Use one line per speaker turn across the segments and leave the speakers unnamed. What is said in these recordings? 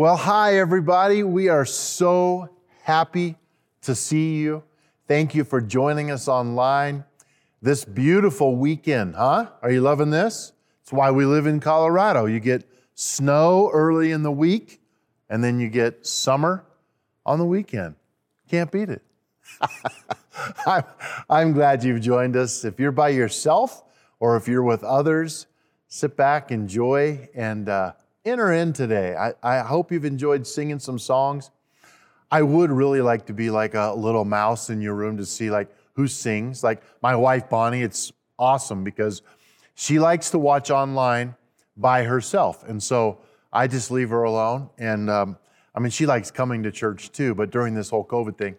Well, hi, everybody. We are so happy to see you. Thank you for joining us online this beautiful weekend, huh? Are you loving this? It's why we live in Colorado. You get snow early in the week, and then you get summer on the weekend. Can't beat it. I'm glad you've joined us. If you're by yourself or if you're with others, sit back, enjoy, and uh, enter in today. I, I hope you've enjoyed singing some songs. I would really like to be like a little mouse in your room to see like who sings. Like my wife Bonnie, it's awesome because she likes to watch online by herself, and so I just leave her alone. And um, I mean, she likes coming to church too, but during this whole COVID thing,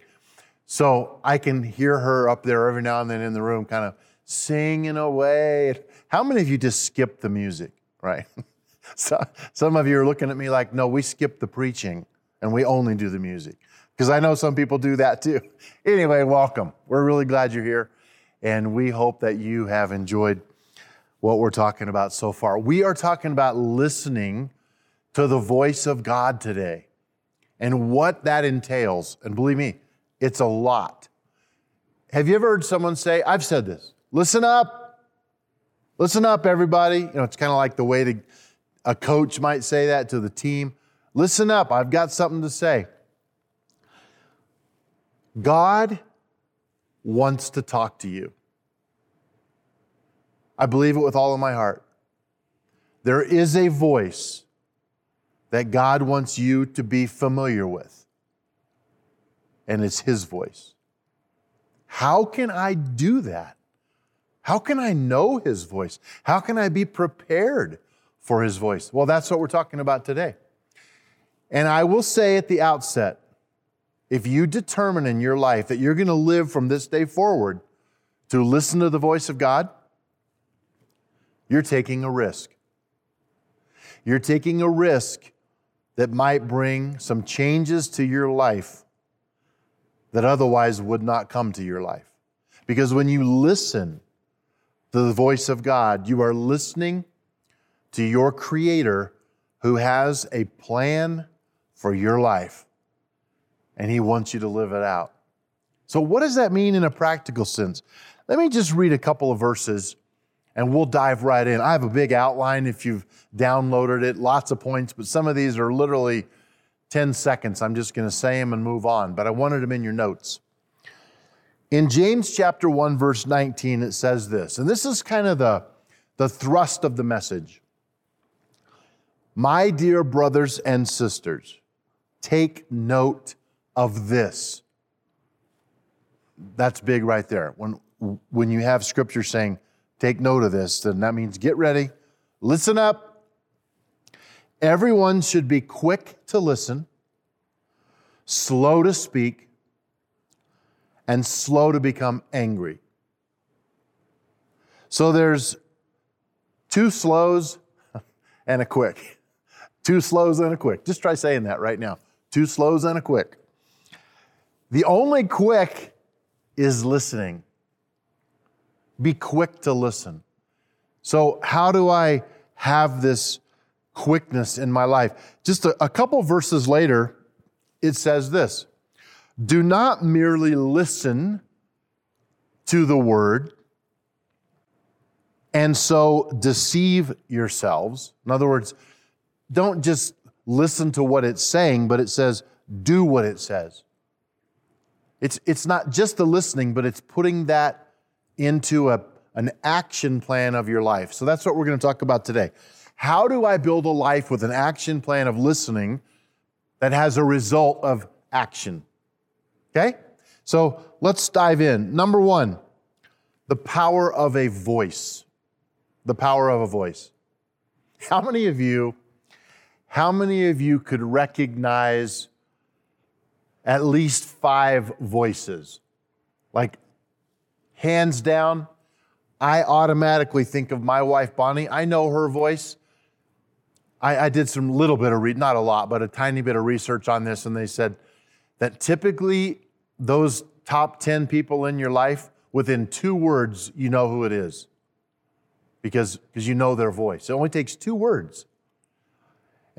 so I can hear her up there every now and then in the room, kind of singing away. How many of you just skip the music, right? so, some of you are looking at me like, no, we skip the preaching and we only do the music. Because I know some people do that too. Anyway, welcome. We're really glad you're here. And we hope that you have enjoyed what we're talking about so far. We are talking about listening to the voice of God today and what that entails. And believe me, it's a lot. Have you ever heard someone say, I've said this, listen up, listen up, everybody? You know, it's kind of like the way to, a coach might say that to the team. Listen up, I've got something to say. God wants to talk to you. I believe it with all of my heart. There is a voice that God wants you to be familiar with, and it's His voice. How can I do that? How can I know His voice? How can I be prepared for His voice? Well, that's what we're talking about today. And I will say at the outset if you determine in your life that you're going to live from this day forward to listen to the voice of God, you're taking a risk. You're taking a risk that might bring some changes to your life that otherwise would not come to your life. Because when you listen to the voice of God, you are listening to your Creator who has a plan for your life, and He wants you to live it out. So, what does that mean in a practical sense? Let me just read a couple of verses and we'll dive right in. I have a big outline if you've downloaded it, lots of points, but some of these are literally 10 seconds. I'm just going to say them and move on, but I wanted them in your notes. In James chapter 1 verse 19 it says this, and this is kind of the the thrust of the message. My dear brothers and sisters, take note of this. That's big right there. When when you have scripture saying take note of this, then that means get ready, listen up. Everyone should be quick to listen, slow to speak, and slow to become angry. So there's two slows and a quick. Two slows and a quick. Just try saying that right now. Two slows and a quick. The only quick is listening. Be quick to listen. So, how do I have this quickness in my life? Just a, a couple verses later, it says this Do not merely listen to the word and so deceive yourselves. In other words, don't just listen to what it's saying, but it says, do what it says. It's, it's not just the listening, but it's putting that into a, an action plan of your life. So that's what we're going to talk about today. How do I build a life with an action plan of listening that has a result of action? Okay? So let's dive in. Number one, the power of a voice. The power of a voice. How many of you, how many of you could recognize at least five voices? Like hands down, I automatically think of my wife, Bonnie. I know her voice. I, I did some little bit of, re- not a lot, but a tiny bit of research on this, and they said that typically those top 10 people in your life, within two words, you know who it is because, because you know their voice. It only takes two words.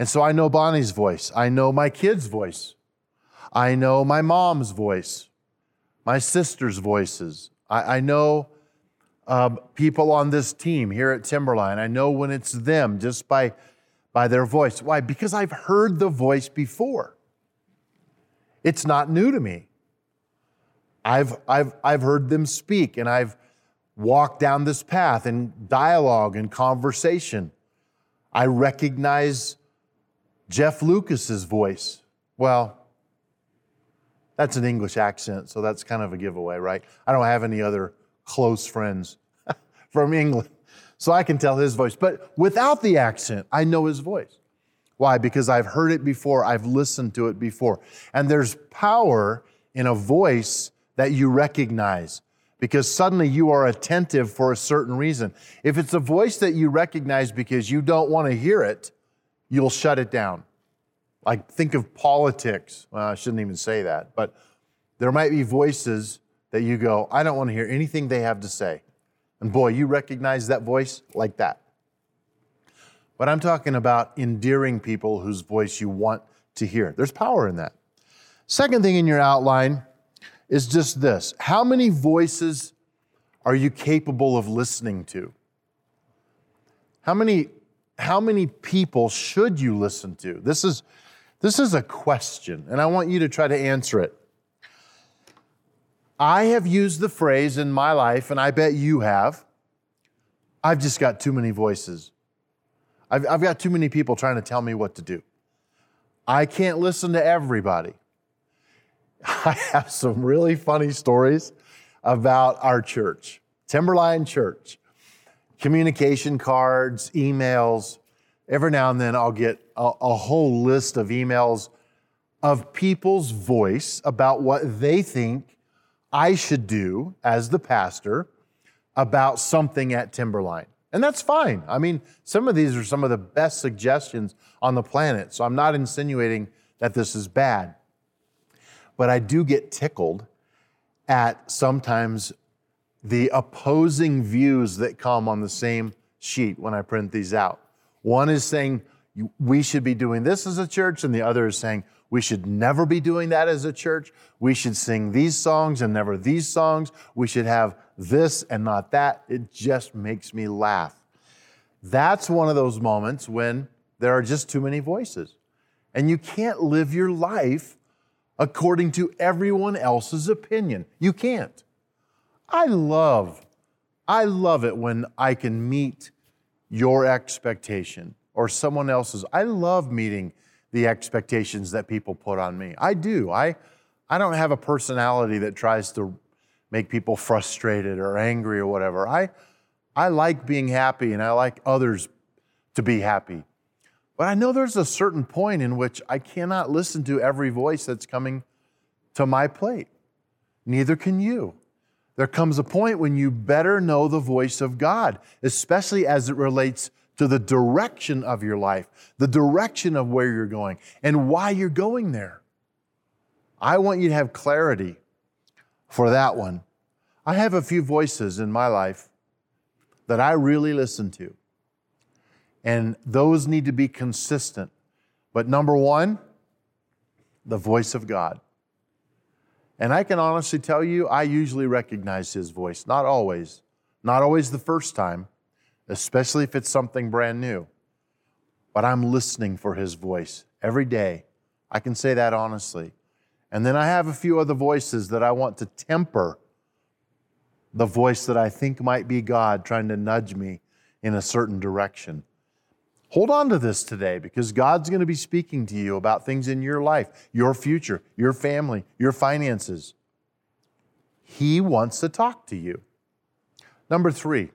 And so I know Bonnie's voice. I know my kid's voice. I know my mom's voice, my sister's voices. I, I know uh, people on this team here at Timberline. I know when it's them just by, by their voice. Why? Because I've heard the voice before. It's not new to me. I've, I've, I've heard them speak and I've walked down this path in dialogue and conversation. I recognize Jeff Lucas's voice. Well, that's an English accent, so that's kind of a giveaway, right? I don't have any other close friends from England, so I can tell his voice. But without the accent, I know his voice. Why? Because I've heard it before, I've listened to it before. And there's power in a voice that you recognize because suddenly you are attentive for a certain reason. If it's a voice that you recognize because you don't want to hear it, you'll shut it down. Like, think of politics. Well, I shouldn't even say that, but there might be voices that you go, I don't want to hear anything they have to say. And boy, you recognize that voice like that. But I'm talking about endearing people whose voice you want to hear. There's power in that. Second thing in your outline is just this How many voices are you capable of listening to? How many, how many people should you listen to? This is, this is a question, and I want you to try to answer it. I have used the phrase in my life, and I bet you have I've just got too many voices. I've, I've got too many people trying to tell me what to do. I can't listen to everybody. I have some really funny stories about our church, Timberline Church. Communication cards, emails. Every now and then I'll get a, a whole list of emails of people's voice about what they think I should do as the pastor about something at Timberline. And that's fine. I mean, some of these are some of the best suggestions on the planet. So I'm not insinuating that this is bad but I do get tickled at sometimes the opposing views that come on the same sheet when I print these out. One is saying we should be doing this as a church, and the other is saying we should never be doing that as a church. We should sing these songs and never these songs. We should have this and not that. It just makes me laugh. That's one of those moments when there are just too many voices. And you can't live your life according to everyone else's opinion. You can't. I love, I love it when I can meet your expectation or someone else's. I love meeting the expectations that people put on me. I do. I, I don't have a personality that tries to make people frustrated or angry or whatever. I, I like being happy and I like others to be happy. But I know there's a certain point in which I cannot listen to every voice that's coming to my plate. Neither can you. There comes a point when you better know the voice of God, especially as it relates to the direction of your life, the direction of where you're going, and why you're going there. I want you to have clarity for that one. I have a few voices in my life that I really listen to and those need to be consistent. But number one, the voice of God. And I can honestly tell you, I usually recognize His voice. Not always, not always the first time, especially if it's something brand new. But I'm listening for His voice every day. I can say that honestly. And then I have a few other voices that I want to temper the voice that I think might be God trying to nudge me in a certain direction. Hold on to this today because God's going to be speaking to you about things in your life, your future, your family, your finances. He wants to talk to you. Number three,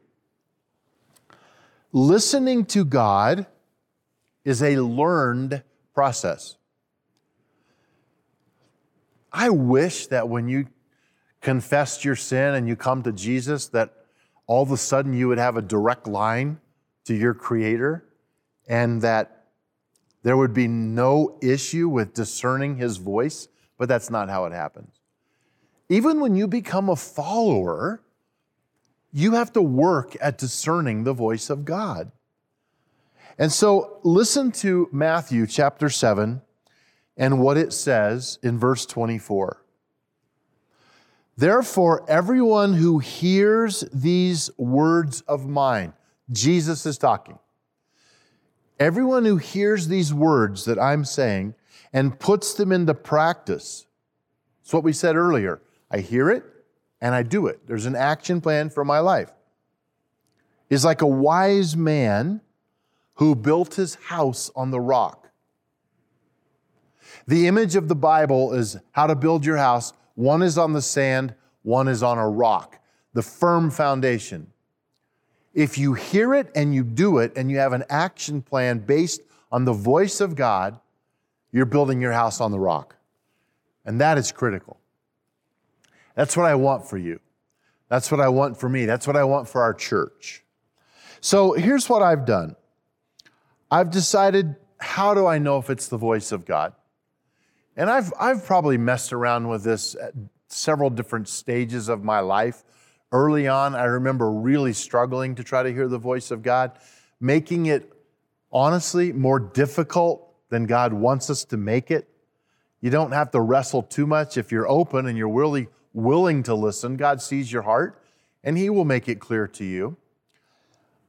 listening to God is a learned process. I wish that when you confessed your sin and you come to Jesus, that all of a sudden you would have a direct line to your Creator and that there would be no issue with discerning his voice, but that's not how it happens. Even when you become a follower, you have to work at discerning the voice of God. And so listen to Matthew chapter 7 and what it says in verse 24. Therefore, everyone who hears these words of mine, Jesus is talking. Everyone who hears these words that I'm saying and puts them into practice, it's what we said earlier. I hear it and I do it. There's an action plan for my life. Is like a wise man who built his house on the rock. The image of the Bible is how to build your house. One is on the sand, one is on a rock, the firm foundation. If you hear it and you do it and you have an action plan based on the voice of God, you're building your house on the rock. And that is critical. That's what I want for you. That's what I want for me. That's what I want for our church. So here's what I've done I've decided how do I know if it's the voice of God? And I've, I've probably messed around with this at several different stages of my life. Early on, I remember really struggling to try to hear the voice of God, making it honestly more difficult than God wants us to make it. You don't have to wrestle too much if you're open and you're really willing to listen. God sees your heart and He will make it clear to you.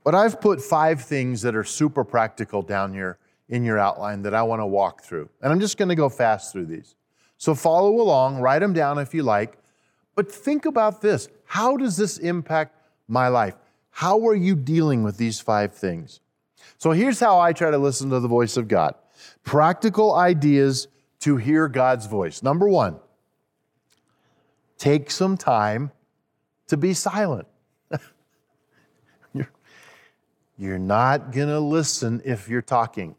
But I've put five things that are super practical down here in your outline that I want to walk through. And I'm just going to go fast through these. So follow along, write them down if you like. But think about this how does this impact my life? How are you dealing with these five things? So here's how I try to listen to the voice of God practical ideas to hear God's voice. Number one, take some time to be silent. You're not going to listen if you're talking.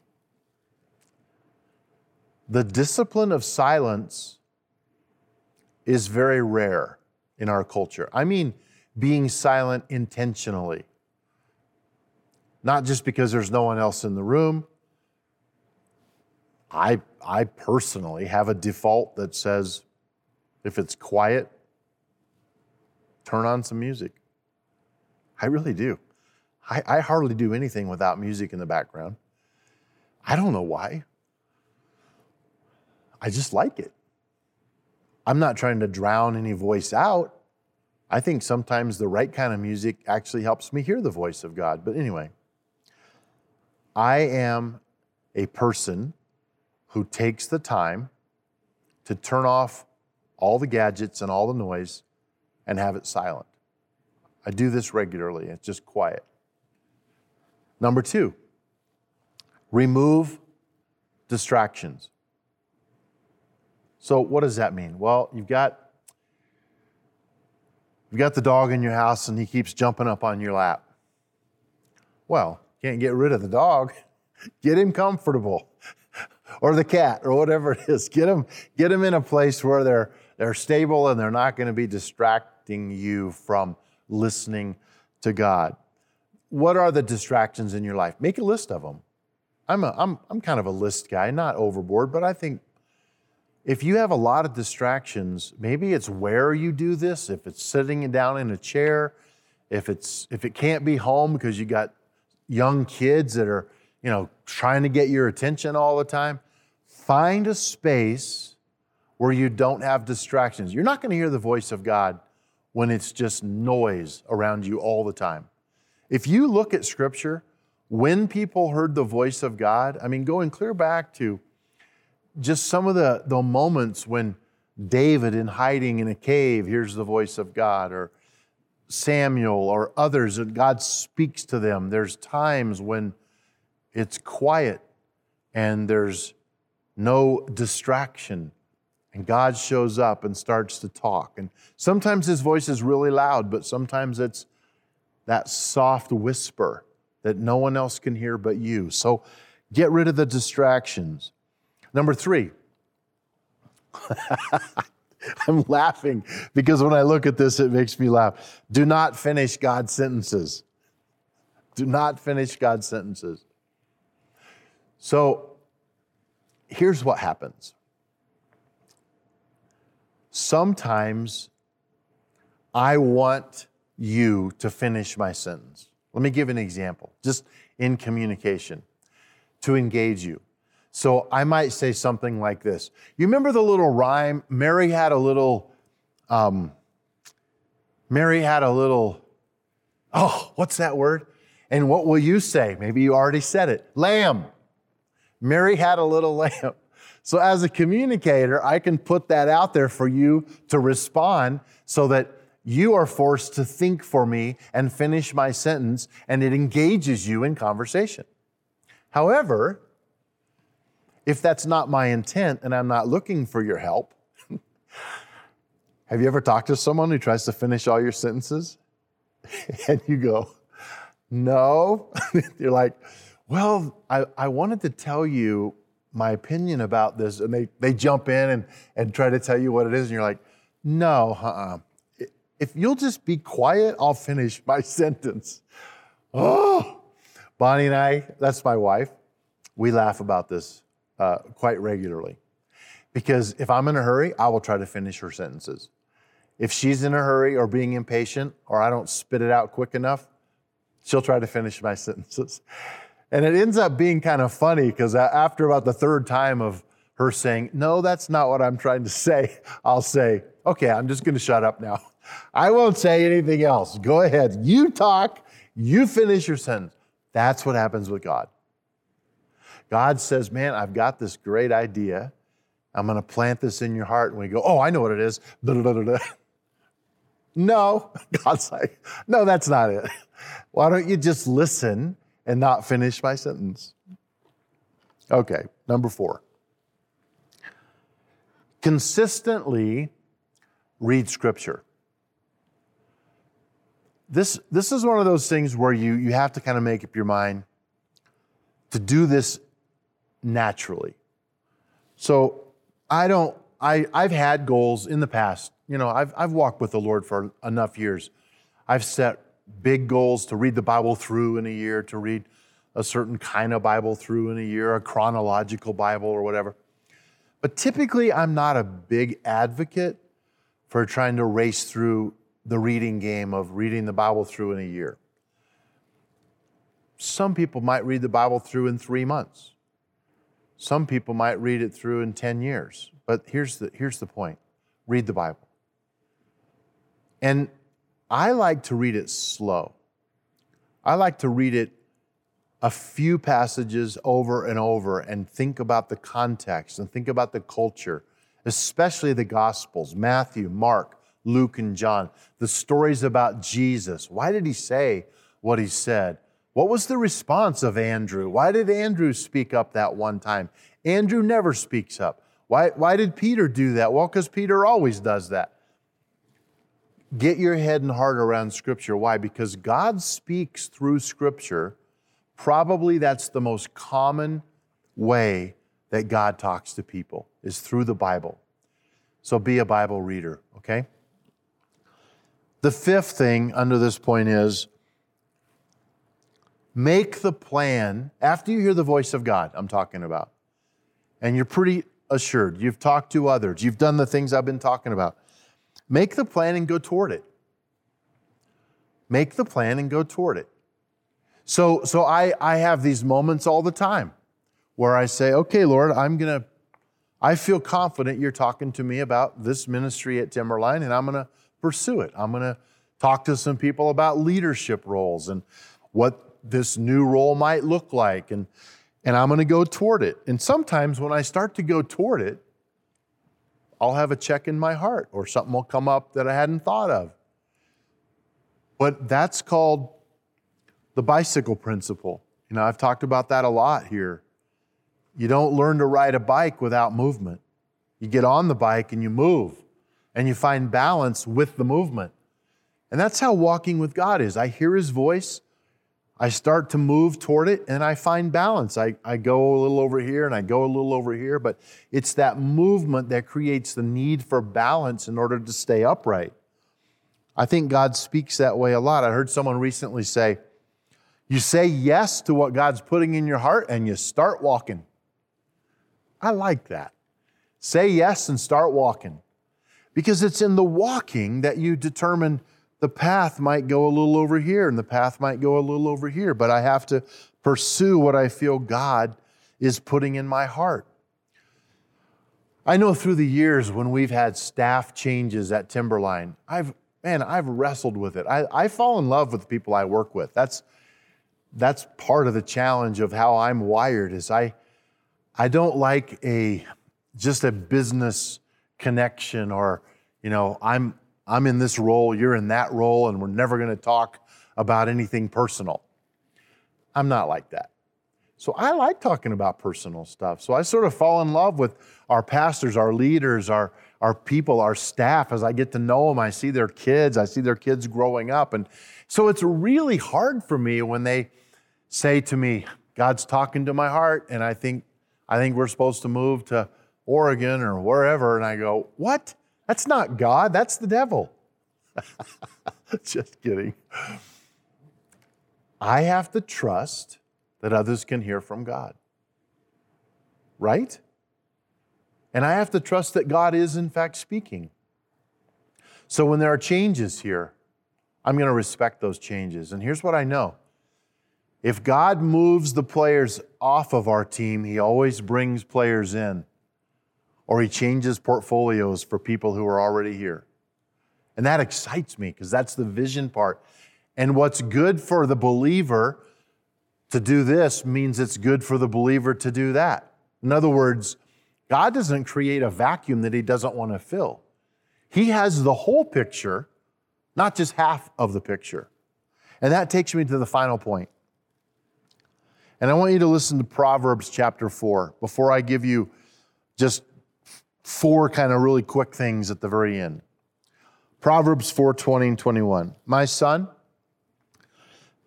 The discipline of silence is very rare in our culture. I mean, being silent intentionally, not just because there's no one else in the room. I, I personally have a default that says if it's quiet, turn on some music. I really do. I, I hardly do anything without music in the background. I don't know why. I just like it. I'm not trying to drown any voice out. I think sometimes the right kind of music actually helps me hear the voice of God. But anyway, I am a person who takes the time to turn off all the gadgets and all the noise and have it silent. I do this regularly, it's just quiet. Number two, remove distractions. So, what does that mean? Well, you've got you've got the dog in your house and he keeps jumping up on your lap. Well, can't get rid of the dog. Get him comfortable. or the cat or whatever it is. Get them get them in a place where they're they're stable and they're not going to be distracting you from listening to God what are the distractions in your life? Make a list of them. I'm, a, I'm, I'm kind of a list guy, not overboard, but I think if you have a lot of distractions, maybe it's where you do this, if it's sitting down in a chair, if it's if it can't be home because you got young kids that are, you know, trying to get your attention all the time, find a space where you don't have distractions. You're not going to hear the voice of God when it's just noise around you all the time. If you look at Scripture, when people heard the voice of God, I mean, going clear back to just some of the, the moments when David, in hiding in a cave, hears the voice of God, or Samuel or others, and God speaks to them. There's times when it's quiet and there's no distraction, and God shows up and starts to talk. And sometimes his voice is really loud, but sometimes it's that soft whisper that no one else can hear but you. So get rid of the distractions. Number three, I'm laughing because when I look at this, it makes me laugh. Do not finish God's sentences. Do not finish God's sentences. So here's what happens. Sometimes I want you to finish my sentence. Let me give an example, just in communication. to engage you. So I might say something like this. You remember the little rhyme? Mary had a little, um, Mary had a little, oh, what's that word? And what will you say? Maybe you already said it. Lamb. Mary had a little lamb. So as a communicator, I can put that out there for you to respond so that you are forced to think for me and finish my sentence, and it engages you in conversation. However, if that's not my intent and I'm not looking for your help, have you ever talked to someone who tries to finish all your sentences? and you go, no. You're like, well, I, I wanted to tell you my opinion about this. And they, they jump in and, and try to tell you what it is. And you're like, no, uh-uh. If you'll just be quiet, I'll finish my sentence. Oh, Bonnie and I, that's my wife, we laugh about this uh, quite regularly. Because if I'm in a hurry, I will try to finish her sentences. If she's in a hurry or being impatient or I don't spit it out quick enough, she'll try to finish my sentences. And it ends up being kind of funny because after about the third time of her saying, No, that's not what I'm trying to say, I'll say, Okay, I'm just going to shut up now. I won't say anything else. Go ahead. You talk, you finish your sentence. That's what happens with God. God says, Man, I've got this great idea. I'm going to plant this in your heart. And we go, Oh, I know what it is. No, God's like, No, that's not it. Why don't you just listen and not finish my sentence? Okay, number four. Consistently read scripture. This, this is one of those things where you, you have to kind of make up your mind to do this naturally. So I don't, I, I've had goals in the past. You know, I've, I've walked with the Lord for enough years. I've set big goals to read the Bible through in a year, to read a certain kind of Bible through in a year, a chronological Bible or whatever. But typically, I'm not a big advocate for trying to race through the reading game of reading the Bible through in a year. Some people might read the Bible through in three months. Some people might read it through in 10 years. But here's the, here's the point read the Bible. And I like to read it slow. I like to read it a few passages over and over and think about the context and think about the culture, especially the Gospels Matthew, Mark, Luke, and John, the stories about Jesus. Why did he say what he said? What was the response of Andrew? Why did Andrew speak up that one time? Andrew never speaks up. Why, why did Peter do that? Well, because Peter always does that. Get your head and heart around Scripture. Why? Because God speaks through Scripture. Probably that's the most common way that God talks to people, is through the Bible. So be a Bible reader, okay? The fifth thing under this point is Make the plan after you hear the voice of God, I'm talking about, and you're pretty assured, you've talked to others, you've done the things I've been talking about. Make the plan and go toward it. Make the plan and go toward it. So, so I, I have these moments all the time where I say, okay, Lord, I'm going to, I feel confident you're talking to me about this ministry at Timberline, and I'm going to pursue it. I'm going to talk to some people about leadership roles and what this new role might look like. And, and I'm going to go toward it. And sometimes when I start to go toward it, I'll have a check in my heart or something will come up that I hadn't thought of. But that's called the bicycle principle. You know, I've talked about that a lot here. You don't learn to ride a bike without movement. You get on the bike and you move and you find balance with the movement. And that's how walking with God is. I hear his voice, I start to move toward it and I find balance. I, I go a little over here and I go a little over here, but it's that movement that creates the need for balance in order to stay upright. I think God speaks that way a lot. I heard someone recently say, You say yes to what God's putting in your heart and you start walking. I like that. Say yes and start walking. Because it's in the walking that you determine the path might go a little over here and the path might go a little over here, but I have to pursue what I feel God is putting in my heart. I know through the years when we've had staff changes at Timberline, I've man, I've wrestled with it. I, I fall in love with the people I work with. That's that's part of the challenge of how I'm wired is I I don't like a just a business connection or you know I'm I'm in this role, you're in that role and we're never going to talk about anything personal. I'm not like that. So I like talking about personal stuff. So I sort of fall in love with our pastors, our leaders, our, our people, our staff. As I get to know them, I see their kids, I see their kids growing up. And so it's really hard for me when they say to me, God's talking to my heart, and I think, I think we're supposed to move to Oregon or wherever. And I go, What? That's not God, that's the devil. Just kidding. I have to trust that others can hear from God. Right? And I have to trust that God is, in fact, speaking. So when there are changes here, I'm going to respect those changes. And here's what I know if God moves the players off of our team, He always brings players in, or He changes portfolios for people who are already here. And that excites me because that's the vision part. And what's good for the believer to do this means it's good for the believer to do that. In other words, God doesn't create a vacuum that He doesn't want to fill. He has the whole picture, not just half of the picture. And that takes me to the final point. And I want you to listen to Proverbs chapter 4 before I give you just four kind of really quick things at the very end. Proverbs 4 20 and 21. My son,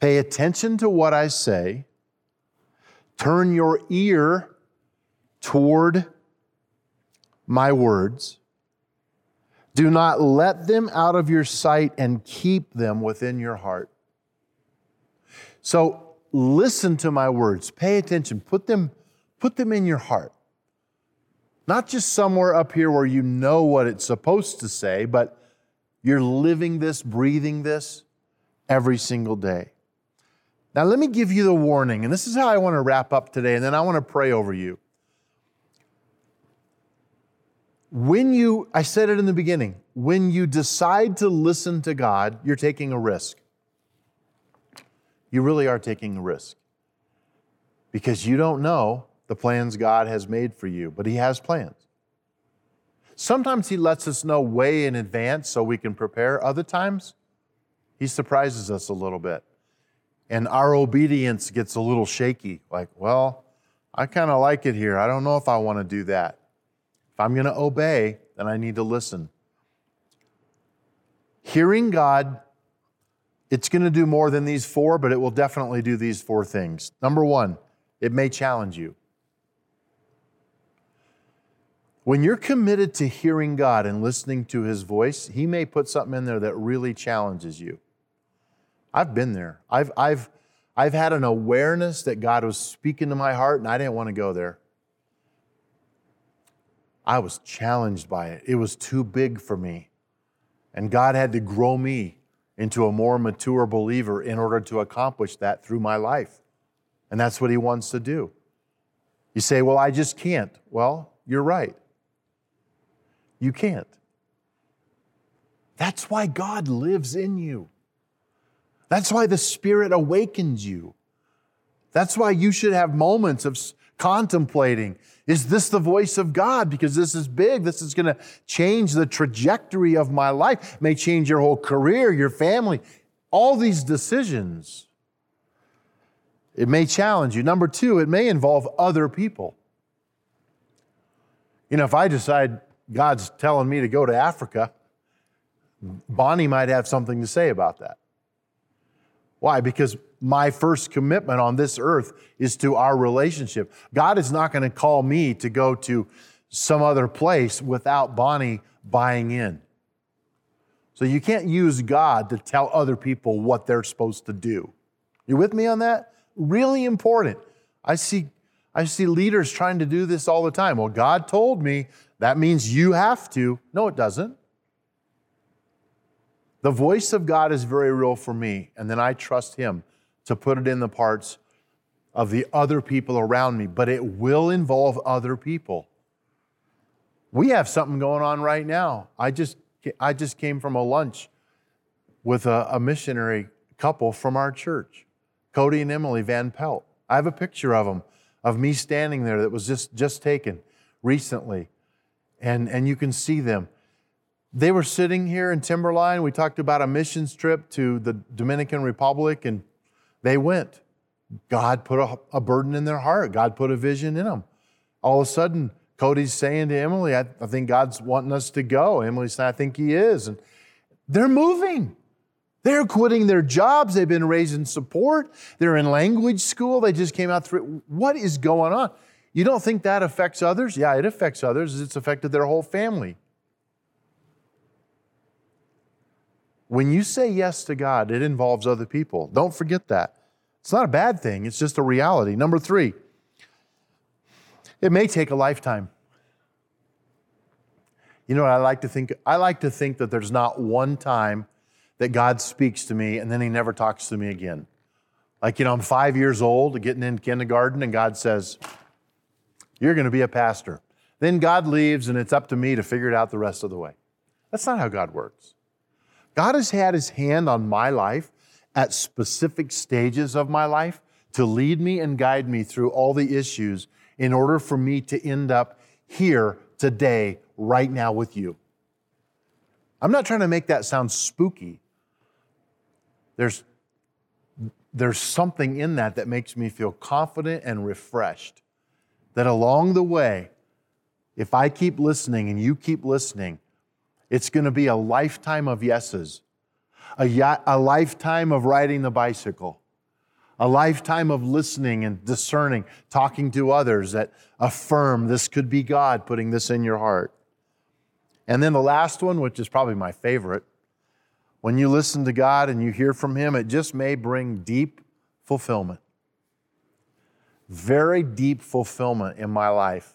Pay attention to what I say. Turn your ear toward my words. Do not let them out of your sight and keep them within your heart. So listen to my words. Pay attention. Put them, put them in your heart. Not just somewhere up here where you know what it's supposed to say, but you're living this, breathing this every single day. Now, let me give you the warning, and this is how I want to wrap up today, and then I want to pray over you. When you, I said it in the beginning, when you decide to listen to God, you're taking a risk. You really are taking a risk because you don't know the plans God has made for you, but He has plans. Sometimes He lets us know way in advance so we can prepare. Other times, He surprises us a little bit and our obedience gets a little shaky. Like, well, I kind of like it here. I don't know if I want to do that. If I'm going to obey, then I need to listen. Hearing God, it's going to do more than these four, but it will definitely do these four things. Number one, it may challenge you. When you're committed to hearing God and listening to His voice, He may put something in there that really challenges you. I've been there. I've, I've, I've had an awareness that God was speaking to my heart, and I didn't want to go there. I was challenged by it. It was too big for me. And God had to grow me into a more mature believer in order to accomplish that through my life. And that's what He wants to do. You say, Well, I just can't. Well, you're right. You can't. That's why God lives in you. That's why the Spirit awakens you. That's why you should have moments of contemplating is this the voice of God? Because this is big. This is going to change the trajectory of my life, may change your whole career, your family, all these decisions. It may challenge you. Number two, it may involve other people. You know, if I decide God's telling me to go to Africa, Bonnie might have something to say about that. Why? Because my first commitment on this earth is to our relationship. God is not going to call me to go to some other place without Bonnie buying in. So you can't use God to tell other people what they're supposed to do. You with me on that? Really important. I see I see leaders trying to do this all the time. Well, God told me that means you have to. No, it doesn't. The voice of God is very real for me, and then I trust Him to put it in the parts of the other people around me, but it will involve other people. We have something going on right now. I just, I just came from a lunch with a, a missionary couple from our church, Cody and Emily Van Pelt. I have a picture of them, of me standing there that was just, just taken recently. And, and you can see them. They were sitting here in Timberline. We talked about a missions trip to the Dominican Republic, and they went. God put a, a burden in their heart, God put a vision in them. All of a sudden, Cody's saying to Emily, I, I think God's wanting us to go. Emily's saying, I think He is. And they're moving. They're quitting their jobs. They've been raising support. They're in language school. They just came out through. What is going on? You don't think that affects others? Yeah, it affects others. It's affected their whole family. When you say yes to God, it involves other people. Don't forget that. It's not a bad thing, it's just a reality. Number three, it may take a lifetime. You know what I like to think? I like to think that there's not one time that God speaks to me and then he never talks to me again. Like, you know, I'm five years old, getting in kindergarten, and God says, You're going to be a pastor. Then God leaves, and it's up to me to figure it out the rest of the way. That's not how God works. God has had his hand on my life at specific stages of my life to lead me and guide me through all the issues in order for me to end up here today, right now with you. I'm not trying to make that sound spooky. There's, there's something in that that makes me feel confident and refreshed. That along the way, if I keep listening and you keep listening, it's going to be a lifetime of yeses, a, a lifetime of riding the bicycle, a lifetime of listening and discerning, talking to others that affirm this could be God putting this in your heart. And then the last one, which is probably my favorite, when you listen to God and you hear from Him, it just may bring deep fulfillment. Very deep fulfillment in my life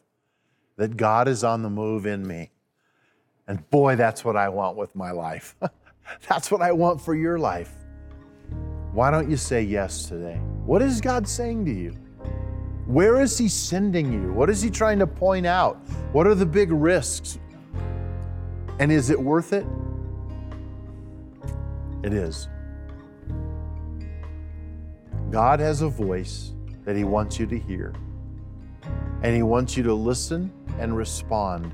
that God is on the move in me. And boy, that's what I want with my life. that's what I want for your life. Why don't you say yes today? What is God saying to you? Where is He sending you? What is He trying to point out? What are the big risks? And is it worth it? It is. God has a voice that He wants you to hear, and He wants you to listen and respond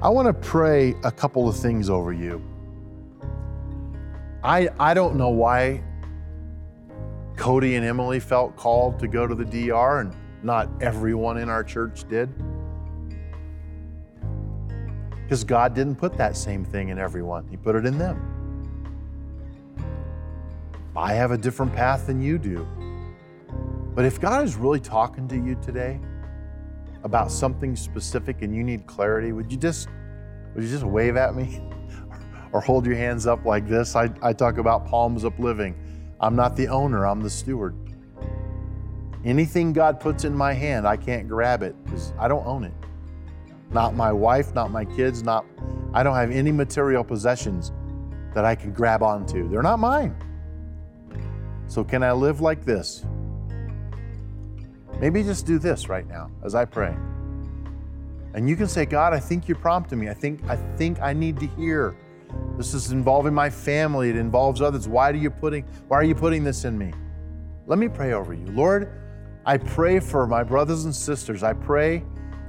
I want to pray a couple of things over you. I, I don't know why Cody and Emily felt called to go to the DR and not everyone in our church did. Because God didn't put that same thing in everyone, He put it in them. I have a different path than you do. But if God is really talking to you today, about something specific and you need clarity, would you just would you just wave at me or hold your hands up like this? I, I talk about palms up living. I'm not the owner, I'm the steward. Anything God puts in my hand, I can't grab it because I don't own it. Not my wife, not my kids, not I don't have any material possessions that I can grab onto. They're not mine. So can I live like this? Maybe just do this right now as I pray. And you can say, God, I think you're prompting me. I think, I think I need to hear. This is involving my family. It involves others. Why are you putting, why are you putting this in me? Let me pray over you. Lord, I pray for my brothers and sisters. I pray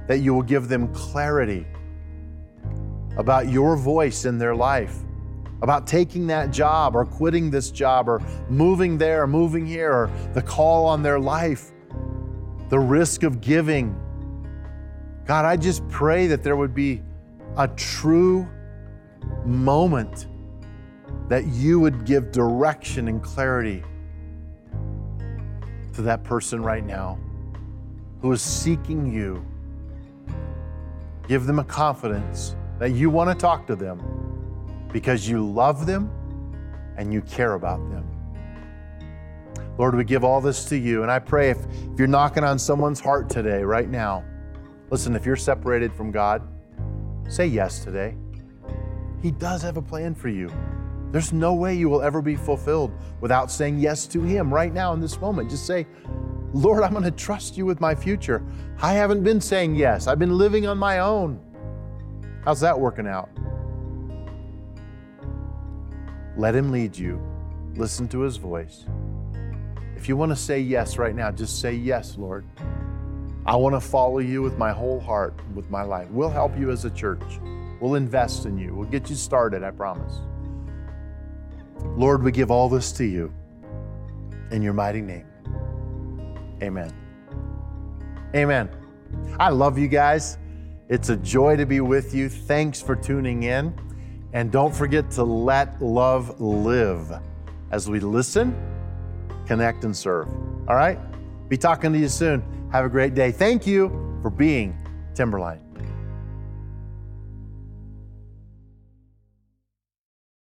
that you will give them clarity about your voice in their life, about taking that job or quitting this job or moving there or moving here or the call on their life the risk of giving. God, I just pray that there would be a true moment that you would give direction and clarity to that person right now who is seeking you. Give them a confidence that you want to talk to them because you love them and you care about them. Lord, we give all this to you. And I pray if, if you're knocking on someone's heart today, right now, listen, if you're separated from God, say yes today. He does have a plan for you. There's no way you will ever be fulfilled without saying yes to Him right now in this moment. Just say, Lord, I'm going to trust you with my future. I haven't been saying yes, I've been living on my own. How's that working out? Let Him lead you. Listen to His voice. If you want to say yes right now, just say yes, Lord. I want to follow you with my whole heart, with my life. We'll help you as a church. We'll invest in you. We'll get you started, I promise. Lord, we give all this to you in your mighty name. Amen. Amen. I love you guys. It's a joy to be with you. Thanks for tuning in. And don't forget to let love live as we listen, connect, and serve. All right? Be talking to you soon. Have a great day. Thank you for being Timberline.